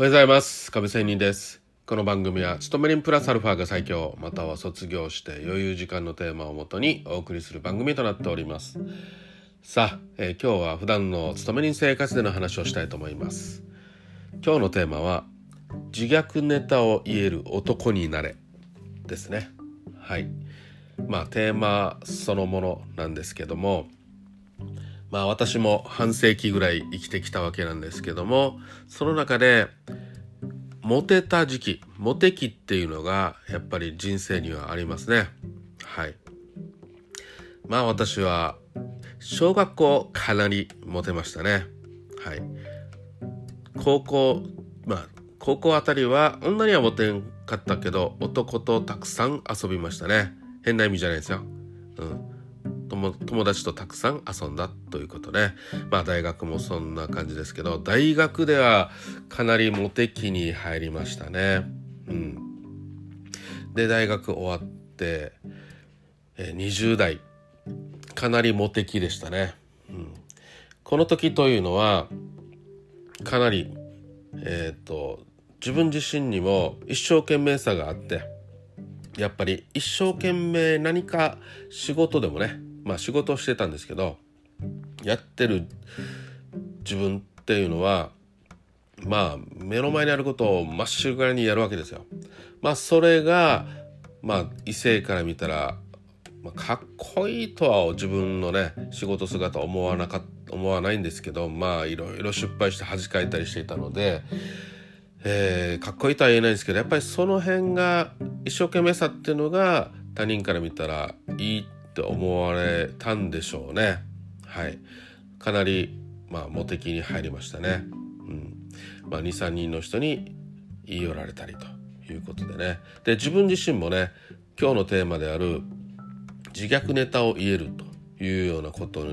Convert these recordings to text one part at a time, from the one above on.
おはようございます。亀仙人です。この番組は勤め人プラスアルファが最強または卒業して余裕時間のテーマをもとにお送りする番組となっております。さあ、えー、今日は普段の勤め人生活での話をしたいと思います。今日のテーマは自虐ネタを言える男になれですね。はい。まあテーマそのものなんですけどもまあ私も半世紀ぐらい生きてきたわけなんですけどもその中でモテた時期モテ期っていうのがやっぱり人生にはありますね。はい。まあ私は小学校かなりモテましたね。はい。高校まあ高校あたりは女にはモテんかったけど男とたくさん遊びましたね。変な意味じゃないですよ。うん。友達とたくさん遊んだということでまあ大学もそんな感じですけど大学ではかなりモテ期に入りましたね。うん、で大学終わって、え20代かなりモテ期でしたね。うん、この時というのはかなりえっ、ー、と自分自身にも一生懸命さがあってやっぱり一生懸命何か仕事でもねまあ仕事をしてたんですけどやってる自分っていうのはまあ目の前にあることをまっしぐらにやるわけですよ。まあそれがまあ異性から見たら、かっこいいとは自分のね仕事姿思わなか思わないんですけどまあいろいろ失敗して恥かいたりしていたので、えー、かっこいいとは言えないんですけどやっぱりその辺が一生懸命さっていうのが他人から見たらいいってって思われたんでしょうね。はい。かなりまあモテ期に入りましたね。うん。まあ23人の人に言い寄られたりということでね。で自分自身もね今日のテーマである自虐ネタを言えるというようなこと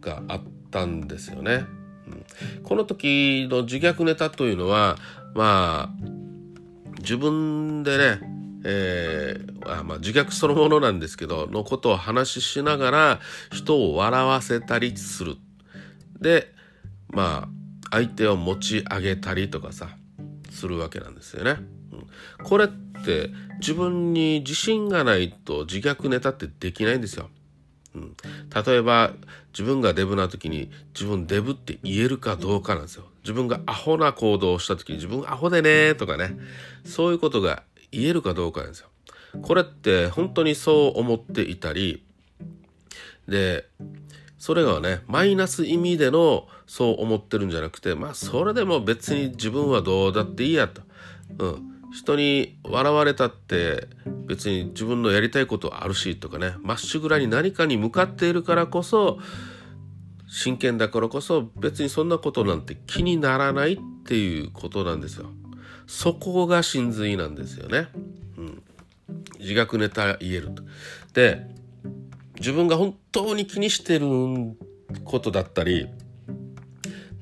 があったんですよね。うん、この時の自虐ネタというのはまあ自分でねえー、あまあ、自虐そのものなんですけどのことを話ししながら人を笑わせたりする。でまあ相手を持ち上げたりとかさするわけなんですよね。これって自分に自信がないと自虐ネタってできないんですよ。うん、例えば自分がデブな時に自分デブって言えるかどうかなんですよ。自分がアホな行動をした時に自分アホでねとかねそういうことが言えるかどうかなんですよ。これって本当にそう思っていたりでそれがねマイナス意味でのそう思ってるんじゃなくてまあそれでも別に自分はどうだっていいやと。うん人に笑われたって別に自分のやりたいことあるしとかねまっしぐらに何かに向かっているからこそ真剣だからこそ別にそんなことなんて気にならないっていうことなんですよ。そこが真髄なんですよね。うん、自虐ネタ言えると。で自分が本当に気にしてることだったり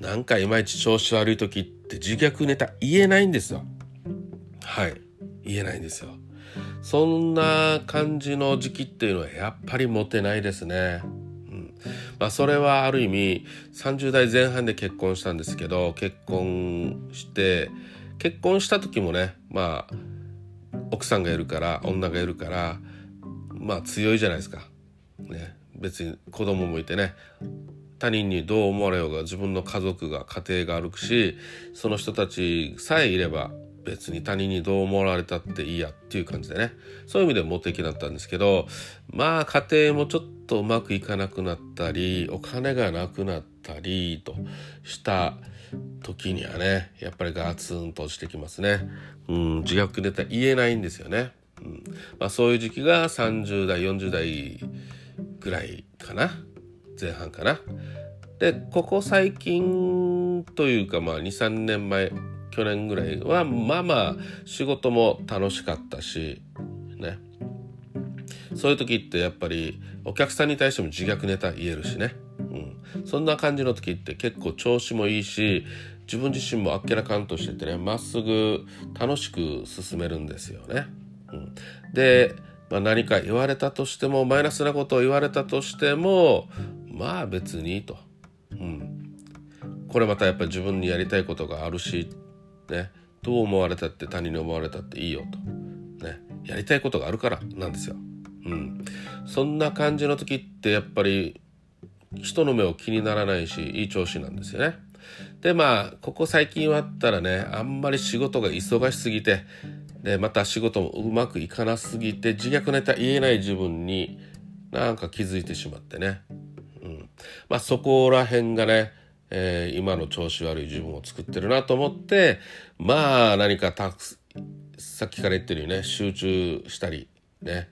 なんかいまいち調子悪い時って自虐ネタ言えないんですよ。はい言えないんですよ。そんな感じの時期っていうのはやっぱりモテないですね。うんまあ、それはある意味30代前半で結婚したんですけど結婚して結婚した時もねまあ奥さんがいるから女がいるからまあ強いじゃないですか。ね、別に子供もいてね他人にどう思われようが自分の家族が家庭があるしその人たちさえいれば別に他人にどう思われたっていいやっていう感じでねそういう意味でモテ期だったんですけどまあ家庭もちょっとうまくいかなくなったりお金がなくなったりとした時にはねやっぱりガツンと落ちてきますね。うん、自虐ネタ言えないんですよね。うんまあ、そういう時期が30代40代ぐらいかな前半かな。でここ最近というかまあ23年前去年ぐらいはまあまあ仕事も楽しかったしねそういう時ってやっぱりお客さんに対しても自虐ネタ言えるしね。うん、そんな感じの時って結構調子もいいし自分自身もあっけらかんとしててねまっすぐ楽しく進めるんですよね。うん、で、まあ、何か言われたとしてもマイナスなことを言われたとしてもまあ別にと。うん、これまたやっぱり自分にやりたいことがあるし、ね、どう思われたって他人に思われたっていいよと。ね。やりたいことがあるからなんですよ。うん、そんな感じの時ってやっぱり人の目を気にならないしいい調子なんですよね。でまあここ最近はあったらねあんまり仕事が忙しすぎてでまた仕事もうまくいかなすぎて自虐ネタ言えない自分になんか気づいてしまってね、うん、まあそこら辺がね、えー、今の調子悪い自分を作ってるなと思ってまあ何かたくさっきから言ってるようにね集中したりね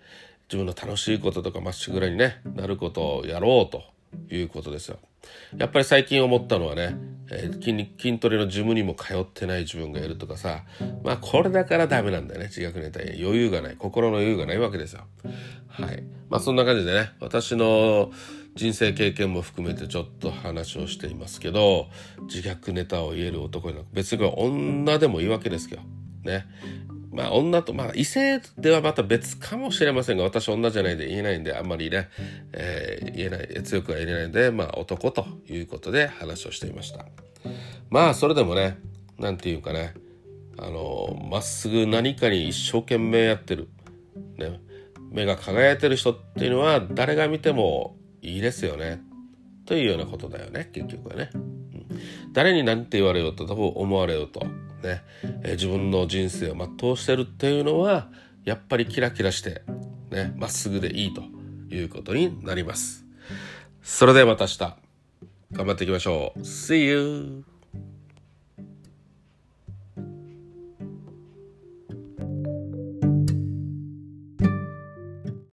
自分の楽しいこととかまっしぐらにねなることをやろうと。いうことですよ。やっぱり最近思ったのはね、えー、筋筋トレのジムにも通ってない自分がいるとかさまあこれだからダメなんだよね。自虐ネタ余裕がない。心の余裕がないわけですよ。はい。まあそんな感じでね私の人生経験も含めてちょっと話をしていますけど自虐ネタを言える男に別に女でもいいわけですよ。ね。まあ女と、まあ異性ではまた別かもしれませんが、私女じゃないで言えないんで、あんまりね、えー、言えない、強くは言えないんで、まあ男ということで話をしていました。まあそれでもね、なんていうかね、あの、まっすぐ何かに一生懸命やってる、ね、目が輝いてる人っていうのは誰が見てもいいですよね。というようなことだよね、結局はね。うん、誰に何て言われようと、どう思われようと。ね、え、自分の人生を全うしてるっていうのはやっぱりキラキラしてねまっすぐでいいということになります。それではまた明日。頑張っていきましょう。See you!